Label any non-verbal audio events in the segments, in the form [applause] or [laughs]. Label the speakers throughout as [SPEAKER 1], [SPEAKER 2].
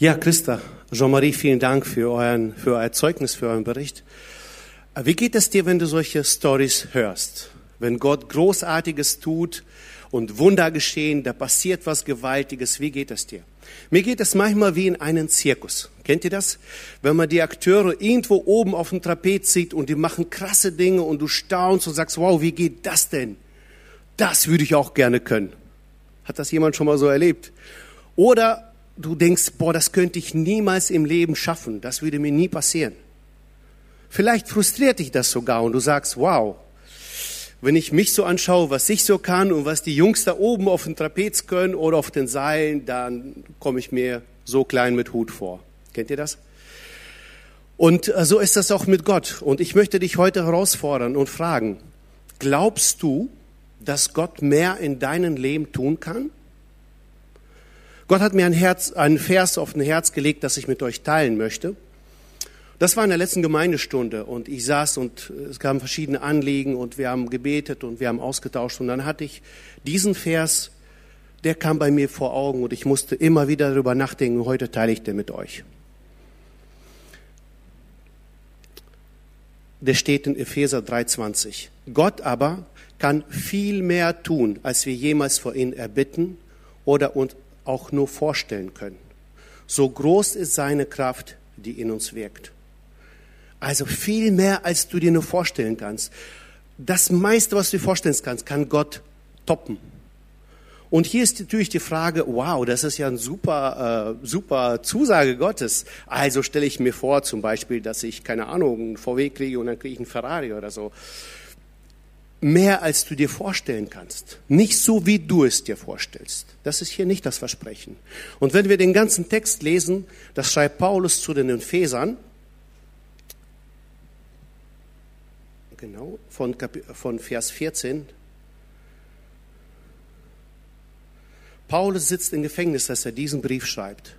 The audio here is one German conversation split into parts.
[SPEAKER 1] Ja, Christa, Jean-Marie, vielen Dank für, euren, für euer Zeugnis, für euren Bericht. Äh, wie geht es dir, wenn du solche Stories hörst? Wenn Gott Großartiges tut und Wunder geschehen, da passiert was Gewaltiges, wie geht es dir? Mir geht es manchmal wie in einem Zirkus. Kennt ihr das? Wenn man die Akteure irgendwo oben auf dem Trapez sieht und die machen krasse Dinge und du staunst und sagst, wow, wie geht das denn? Das würde ich auch gerne können. Hat das jemand schon mal so erlebt? Oder du denkst, boah, das könnte ich niemals im Leben schaffen. Das würde mir nie passieren. Vielleicht frustriert dich das sogar und du sagst, wow, wenn ich mich so anschaue, was ich so kann und was die Jungs da oben auf dem Trapez können oder auf den Seilen, dann komme ich mir so klein mit Hut vor. Kennt ihr das? Und äh, so ist das auch mit Gott. Und ich möchte dich heute herausfordern und fragen, glaubst du, dass Gott mehr in deinem Leben tun kann? Gott hat mir ein, Herz, einen Vers auf ein Herz gelegt, das ich mit euch teilen möchte. Das war in der letzten Gemeindestunde und ich saß und es kamen verschiedene Anliegen und wir haben gebetet und wir haben ausgetauscht und dann hatte ich diesen Vers, der kam bei mir vor Augen und ich musste immer wieder darüber nachdenken. Heute teile ich den mit euch. Der steht in Epheser 3,20. Gott aber kann viel mehr tun, als wir jemals vor ihm erbitten oder uns auch nur vorstellen können. So groß ist seine Kraft, die in uns wirkt. Also viel mehr, als du dir nur vorstellen kannst. Das meiste, was du dir vorstellen kannst, kann Gott toppen. Und hier ist natürlich die Frage, wow, das ist ja eine super, äh, super Zusage Gottes. Also stelle ich mir vor, zum Beispiel, dass ich, keine Ahnung, einen VW kriege und dann kriege ich einen Ferrari oder so. Mehr als du dir vorstellen kannst. Nicht so, wie du es dir vorstellst. Das ist hier nicht das Versprechen. Und wenn wir den ganzen Text lesen, das schreibt Paulus zu den Ephesern, genau, von, von Vers 14. Paulus sitzt im Gefängnis, dass er diesen Brief schreibt.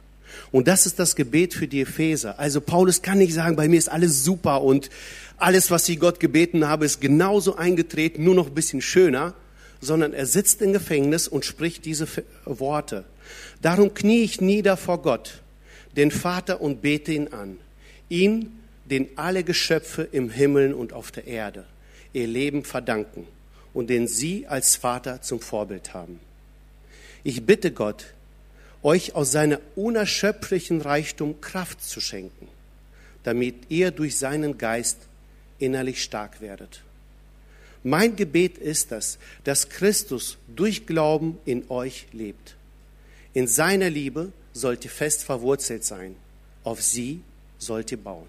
[SPEAKER 1] Und das ist das Gebet für die Epheser. Also Paulus kann nicht sagen, bei mir ist alles super und alles, was ich Gott gebeten habe, ist genauso eingetreten, nur noch ein bisschen schöner, sondern er sitzt im Gefängnis und spricht diese Worte. Darum knie ich nieder vor Gott, den Vater, und bete ihn an. Ihn, den alle Geschöpfe im Himmel und auf der Erde ihr Leben verdanken und den Sie als Vater zum Vorbild haben. Ich bitte Gott, euch aus seiner unerschöpflichen Reichtum Kraft zu schenken, damit ihr durch seinen Geist innerlich stark werdet. Mein Gebet ist das, dass Christus durch Glauben in euch lebt. In seiner Liebe sollt ihr fest verwurzelt sein. Auf sie sollt ihr bauen.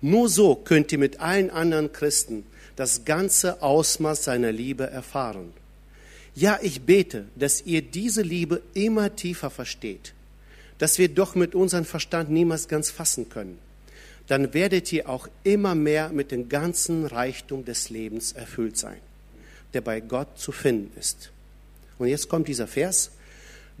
[SPEAKER 1] Nur so könnt ihr mit allen anderen Christen das ganze Ausmaß seiner Liebe erfahren. Ja, ich bete, dass ihr diese Liebe immer tiefer versteht, dass wir doch mit unserem Verstand niemals ganz fassen können. Dann werdet ihr auch immer mehr mit dem ganzen Reichtum des Lebens erfüllt sein, der bei Gott zu finden ist. Und jetzt kommt dieser Vers.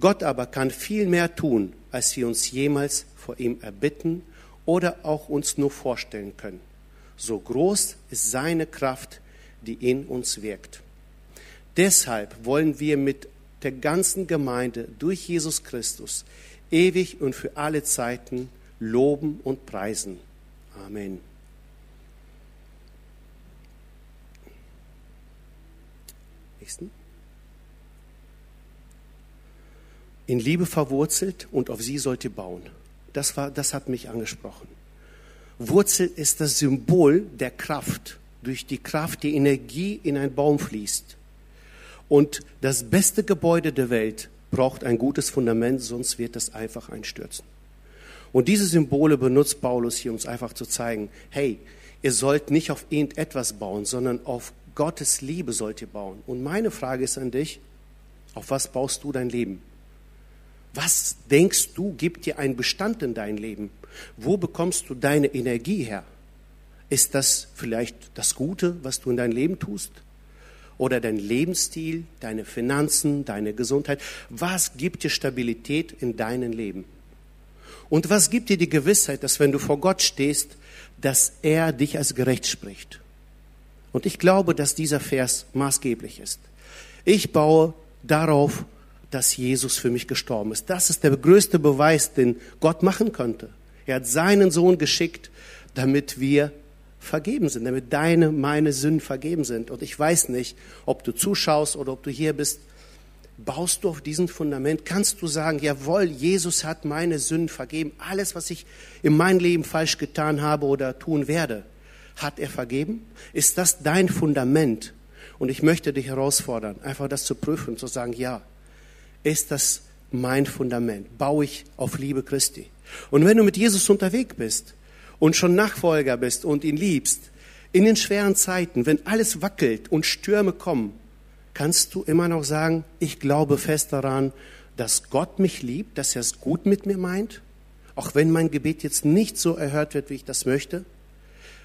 [SPEAKER 1] Gott aber kann viel mehr tun, als wir uns jemals vor ihm erbitten oder auch uns nur vorstellen können. So groß ist seine Kraft, die in uns wirkt. Deshalb wollen wir mit der ganzen Gemeinde durch Jesus Christus ewig und für alle Zeiten loben und preisen. Amen. Nächsten. In Liebe verwurzelt und auf sie sollt ihr bauen. Das, war, das hat mich angesprochen. Wurzel ist das Symbol der Kraft. Durch die Kraft die Energie in einen Baum fließt. Und das beste Gebäude der Welt braucht ein gutes Fundament, sonst wird es einfach einstürzen. Und diese Symbole benutzt Paulus hier, um es einfach zu zeigen, hey, ihr sollt nicht auf irgendetwas bauen, sondern auf Gottes Liebe sollt ihr bauen. Und meine Frage ist an dich, auf was baust du dein Leben? Was denkst du, gibt dir einen Bestand in dein Leben? Wo bekommst du deine Energie her? Ist das vielleicht das Gute, was du in dein Leben tust? Oder dein Lebensstil, deine Finanzen, deine Gesundheit? Was gibt dir Stabilität in deinem Leben? Und was gibt dir die Gewissheit, dass wenn du vor Gott stehst, dass er dich als gerecht spricht? Und ich glaube, dass dieser Vers maßgeblich ist. Ich baue darauf, dass Jesus für mich gestorben ist. Das ist der größte Beweis, den Gott machen könnte. Er hat seinen Sohn geschickt, damit wir vergeben sind, damit deine, meine Sünden vergeben sind. Und ich weiß nicht, ob du zuschaust oder ob du hier bist. Baust du auf diesem Fundament? Kannst du sagen, jawohl, Jesus hat meine Sünden vergeben. Alles, was ich in meinem Leben falsch getan habe oder tun werde, hat er vergeben? Ist das dein Fundament? Und ich möchte dich herausfordern, einfach das zu prüfen, zu sagen, ja, ist das mein Fundament? Baue ich auf Liebe Christi? Und wenn du mit Jesus unterwegs bist und schon Nachfolger bist und ihn liebst, in den schweren Zeiten, wenn alles wackelt und Stürme kommen, kannst du immer noch sagen, ich glaube fest daran, dass Gott mich liebt, dass er es gut mit mir meint, auch wenn mein Gebet jetzt nicht so erhört wird, wie ich das möchte,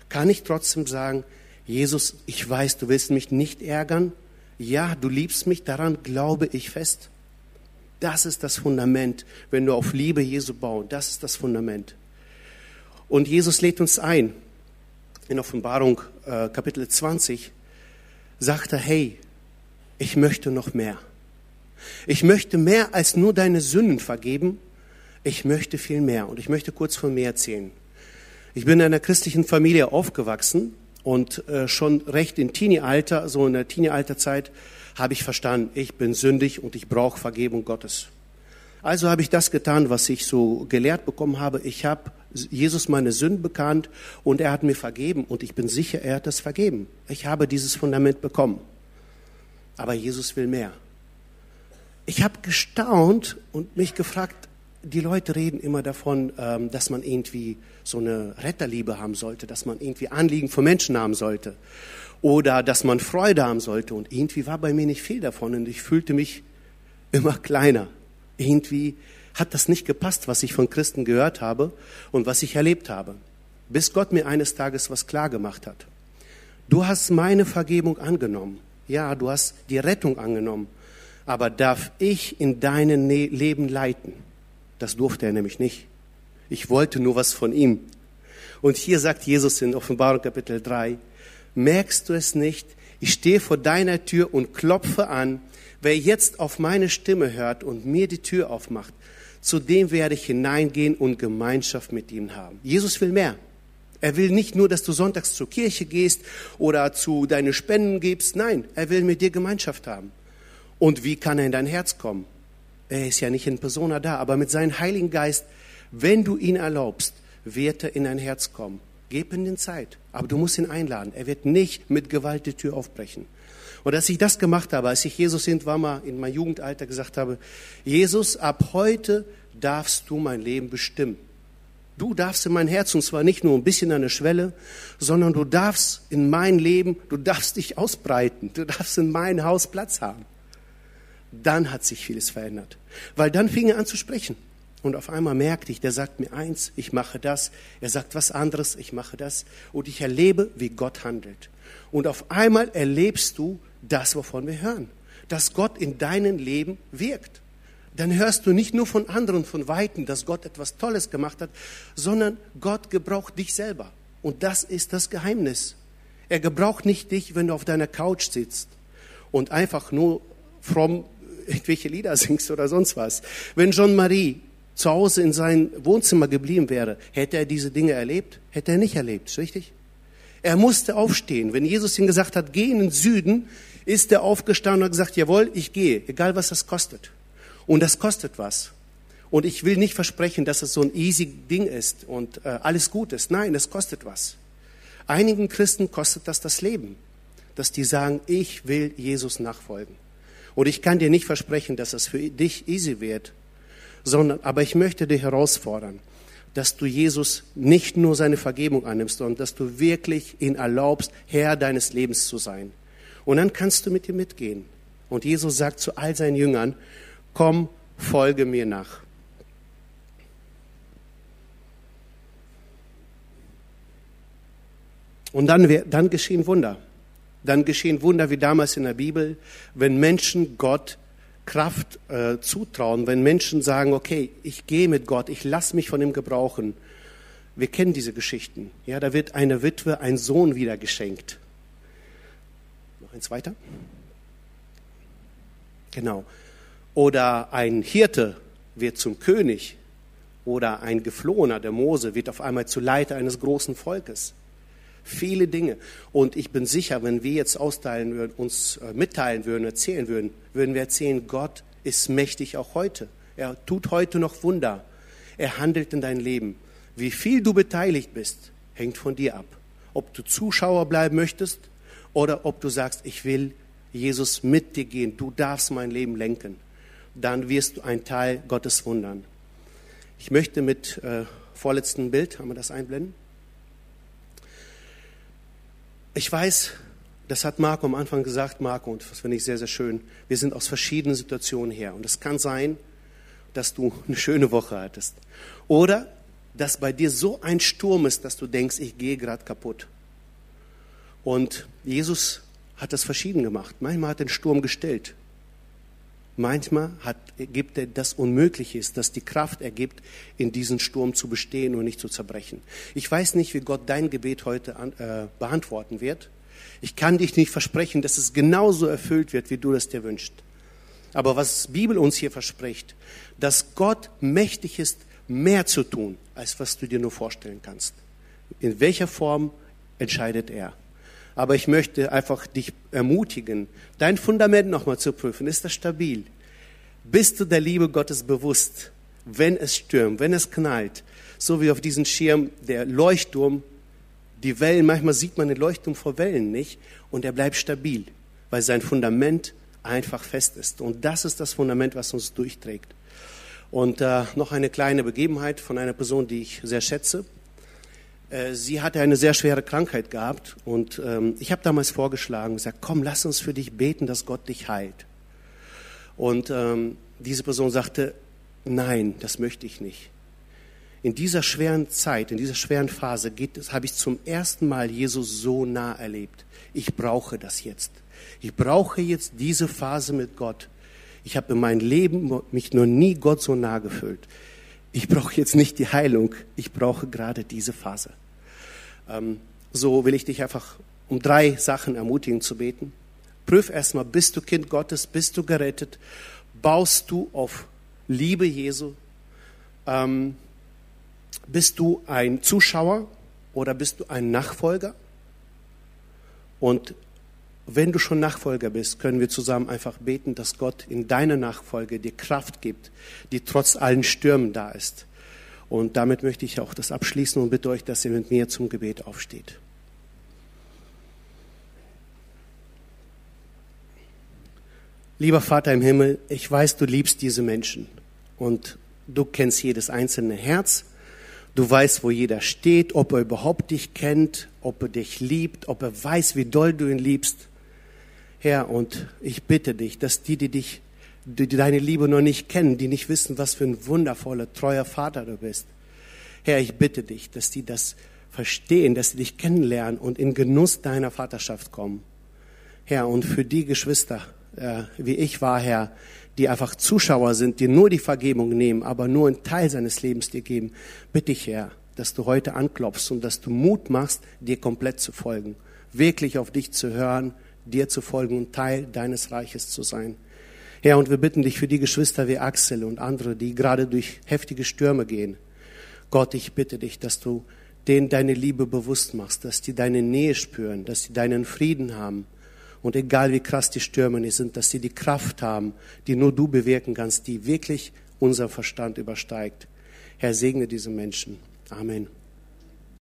[SPEAKER 1] kann ich trotzdem sagen, Jesus, ich weiß, du willst mich nicht ärgern. Ja, du liebst mich, daran glaube ich fest. Das ist das Fundament, wenn du auf Liebe Jesu baust. Das ist das Fundament. Und Jesus lädt uns ein. In Offenbarung äh, Kapitel 20 sagt er, hey, ich möchte noch mehr. Ich möchte mehr als nur deine Sünden vergeben. Ich möchte viel mehr. Und ich möchte kurz von mir erzählen. Ich bin in einer christlichen Familie aufgewachsen und äh, schon recht im Teenie-Alter, so in der Teenie-Alterzeit, habe ich verstanden, ich bin sündig und ich brauche Vergebung Gottes. Also habe ich das getan, was ich so gelehrt bekommen habe. Ich habe Jesus meine Sünden bekannt und er hat mir vergeben und ich bin sicher, er hat das vergeben. Ich habe dieses Fundament bekommen. Aber Jesus will mehr. Ich habe gestaunt und mich gefragt, die Leute reden immer davon, ähm, dass man irgendwie so eine Retterliebe haben sollte, dass man irgendwie Anliegen für Menschen haben sollte oder dass man Freude haben sollte. Und irgendwie war bei mir nicht viel davon und ich fühlte mich immer kleiner. Irgendwie hat das nicht gepasst, was ich von Christen gehört habe und was ich erlebt habe. Bis Gott mir eines Tages was klar gemacht hat. Du hast meine Vergebung angenommen. Ja, du hast die Rettung angenommen. Aber darf ich in deinem ne-, Leben leiten? Das durfte er nämlich nicht. Ich wollte nur was von ihm. Und hier sagt Jesus in Offenbarung Kapitel 3, merkst du es nicht? Ich stehe vor deiner Tür und klopfe an. Wer jetzt auf meine Stimme hört und mir die Tür aufmacht, zu dem werde ich hineingehen und Gemeinschaft mit ihm haben. Jesus will mehr. Er will nicht nur, dass du sonntags zur Kirche gehst oder zu deine Spenden gibst. Nein, er will mit dir Gemeinschaft haben. Und wie kann er in dein Herz kommen? Er ist ja nicht in Persona da, aber mit seinem Heiligen Geist, wenn du ihn erlaubst, wird er in dein Herz kommen. Gib ihm den Zeit, aber du musst ihn einladen. Er wird nicht mit Gewalt die Tür aufbrechen. Und als ich das gemacht habe, als ich Jesus irgendwann mal in meinem Jugendalter gesagt habe, Jesus, ab heute darfst du mein Leben bestimmen. Du darfst in mein Herz, und zwar nicht nur ein bisschen an der Schwelle, sondern du darfst in mein Leben, du darfst dich ausbreiten, du darfst in mein Haus Platz haben. Dann hat sich vieles verändert. Weil dann fing er an zu sprechen. Und auf einmal merkte ich, der sagt mir eins, ich mache das. Er sagt was anderes, ich mache das. Und ich erlebe, wie Gott handelt. Und auf einmal erlebst du das, wovon wir hören. Dass Gott in deinem Leben wirkt. Dann hörst du nicht nur von anderen von Weitem, dass Gott etwas Tolles gemacht hat, sondern Gott gebraucht dich selber. Und das ist das Geheimnis. Er gebraucht nicht dich, wenn du auf deiner Couch sitzt und einfach nur fromm irgendwelche Lieder singst oder sonst was. Wenn John Marie zu Hause in sein Wohnzimmer geblieben wäre, hätte er diese Dinge erlebt? Hätte er nicht erlebt, richtig? Er musste aufstehen. Wenn Jesus ihm gesagt hat, geh in den Süden, ist er aufgestanden und hat gesagt, jawohl, ich gehe, egal was das kostet. Und das kostet was. Und ich will nicht versprechen, dass es so ein easy Ding ist und äh, alles gut ist. Nein, es kostet was. Einigen Christen kostet das das Leben, dass die sagen, ich will Jesus nachfolgen. Und ich kann dir nicht versprechen, dass es für dich easy wird, sondern, aber ich möchte dich herausfordern, dass du Jesus nicht nur seine Vergebung annimmst, sondern dass du wirklich ihn erlaubst, Herr deines Lebens zu sein. Und dann kannst du mit ihm mitgehen. Und Jesus sagt zu all seinen Jüngern, komm, folge mir nach. Und dann, dann geschehen Wunder dann geschehen Wunder wie damals in der Bibel, wenn Menschen Gott Kraft äh, zutrauen, wenn Menschen sagen, okay, ich gehe mit Gott, ich lasse mich von ihm gebrauchen. Wir kennen diese Geschichten. Ja, da wird eine Witwe ein Sohn wieder geschenkt. Eins weiter. Genau. Oder ein Hirte wird zum König. Oder ein Geflohener, der Mose, wird auf einmal zu Leiter eines großen Volkes. Viele Dinge. Und ich bin sicher, wenn wir jetzt austeilen würden, uns äh, mitteilen würden, erzählen würden, würden wir erzählen, Gott ist mächtig auch heute. Er tut heute noch Wunder. Er handelt in dein Leben. Wie viel du beteiligt bist, hängt von dir ab. Ob du Zuschauer bleiben möchtest oder ob du sagst, ich will Jesus mit dir gehen, du darfst mein Leben lenken, dann wirst du ein Teil Gottes Wundern. Ich möchte mit äh, vorletzten Bild, haben wir das einblenden? Ich weiß, das hat Marco am Anfang gesagt, Marco, und das finde ich sehr, sehr schön. Wir sind aus verschiedenen Situationen her. Und es kann sein, dass du [laughs] eine schöne Woche hattest. Oder dass bei dir so ein Sturm ist, dass du denkst, ich gehe gerade kaputt. Und Jesus hat das verschieden gemacht. Manchmal hat er den Sturm gestellt. Manchmal hat, gibt er das Unmögliche dass die Kraft ergibt, in diesen Sturm zu bestehen und nicht zu zerbrechen. Ich weiß nicht, wie Gott dein Gebet heute an, äh, beantworten wird. Ich kann dich nicht versprechen, dass es genauso erfüllt wird, wie du das dir wünschst. Aber was Bibel uns hier verspricht, dass Gott mächtig ist, mehr zu tun, als was du dir nur vorstellen kannst. In welcher Form entscheidet er? Aber ich möchte einfach dich ermutigen, dein Fundament nochmal zu prüfen. Ist das stabil? Bist du der Liebe Gottes bewusst, wenn es stürmt, wenn es knallt? So wie auf diesem Schirm der Leuchtturm, die Wellen, manchmal sieht man den Leuchtturm vor Wellen nicht und er bleibt stabil, weil sein Fundament einfach fest ist. Und das ist das Fundament, was uns durchträgt. Und äh, noch eine kleine Begebenheit von einer Person, die ich sehr schätze. Äh, sie hatte eine sehr schwere Krankheit gehabt und ähm, ich habe damals vorgeschlagen, gesagt, komm, lass uns für dich beten, dass Gott dich heilt. Und ähm, diese Person sagte, nein, das möchte ich nicht. In dieser schweren Zeit, in dieser schweren Phase habe ich zum ersten Mal Jesus so nah erlebt. Ich brauche das jetzt. Ich brauche jetzt diese Phase mit Gott. Ich habe in meinem Leben mich noch nie Gott so nah gefühlt. Ich brauche jetzt nicht die Heilung, ich brauche gerade diese Phase. Ähm, so will ich dich einfach um drei Sachen ermutigen zu beten. Prüf erstmal, bist du Kind Gottes, bist du gerettet, baust du auf Liebe Jesu, ähm, bist du ein Zuschauer oder bist du ein Nachfolger? Und wenn du schon Nachfolger bist, können wir zusammen einfach beten, dass Gott in deiner Nachfolge dir Kraft gibt, die trotz allen Stürmen da ist. Und damit möchte ich auch das abschließen und bitte euch, dass ihr mit mir zum Gebet aufsteht. Lieber Vater im Himmel, ich weiß, du liebst diese Menschen und du kennst jedes einzelne Herz. Du weißt, wo jeder steht, ob er überhaupt dich kennt, ob er dich liebt, ob er weiß, wie doll du ihn liebst. Herr, und ich bitte dich, dass die, die dich die deine Liebe noch nicht kennen, die nicht wissen, was für ein wundervoller, treuer Vater du bist. Herr, ich bitte dich, dass die das verstehen, dass sie dich kennenlernen und in Genuss deiner Vaterschaft kommen. Herr, und für die Geschwister, äh, wie ich war, Herr, die einfach Zuschauer sind, die nur die Vergebung nehmen, aber nur einen Teil seines Lebens dir geben, bitte ich, Herr, dass du heute anklopfst und dass du Mut machst, dir komplett zu folgen, wirklich auf dich zu hören, dir zu folgen und Teil deines Reiches zu sein. Herr, und wir bitten dich für die Geschwister wie Axel und andere, die gerade durch heftige Stürme gehen. Gott, ich bitte dich, dass du denen deine Liebe bewusst machst, dass die deine Nähe spüren, dass sie deinen Frieden haben. Und egal wie krass die Stürme sind, dass sie die Kraft haben, die nur du bewirken kannst, die wirklich unser Verstand übersteigt. Herr, segne diese Menschen. Amen.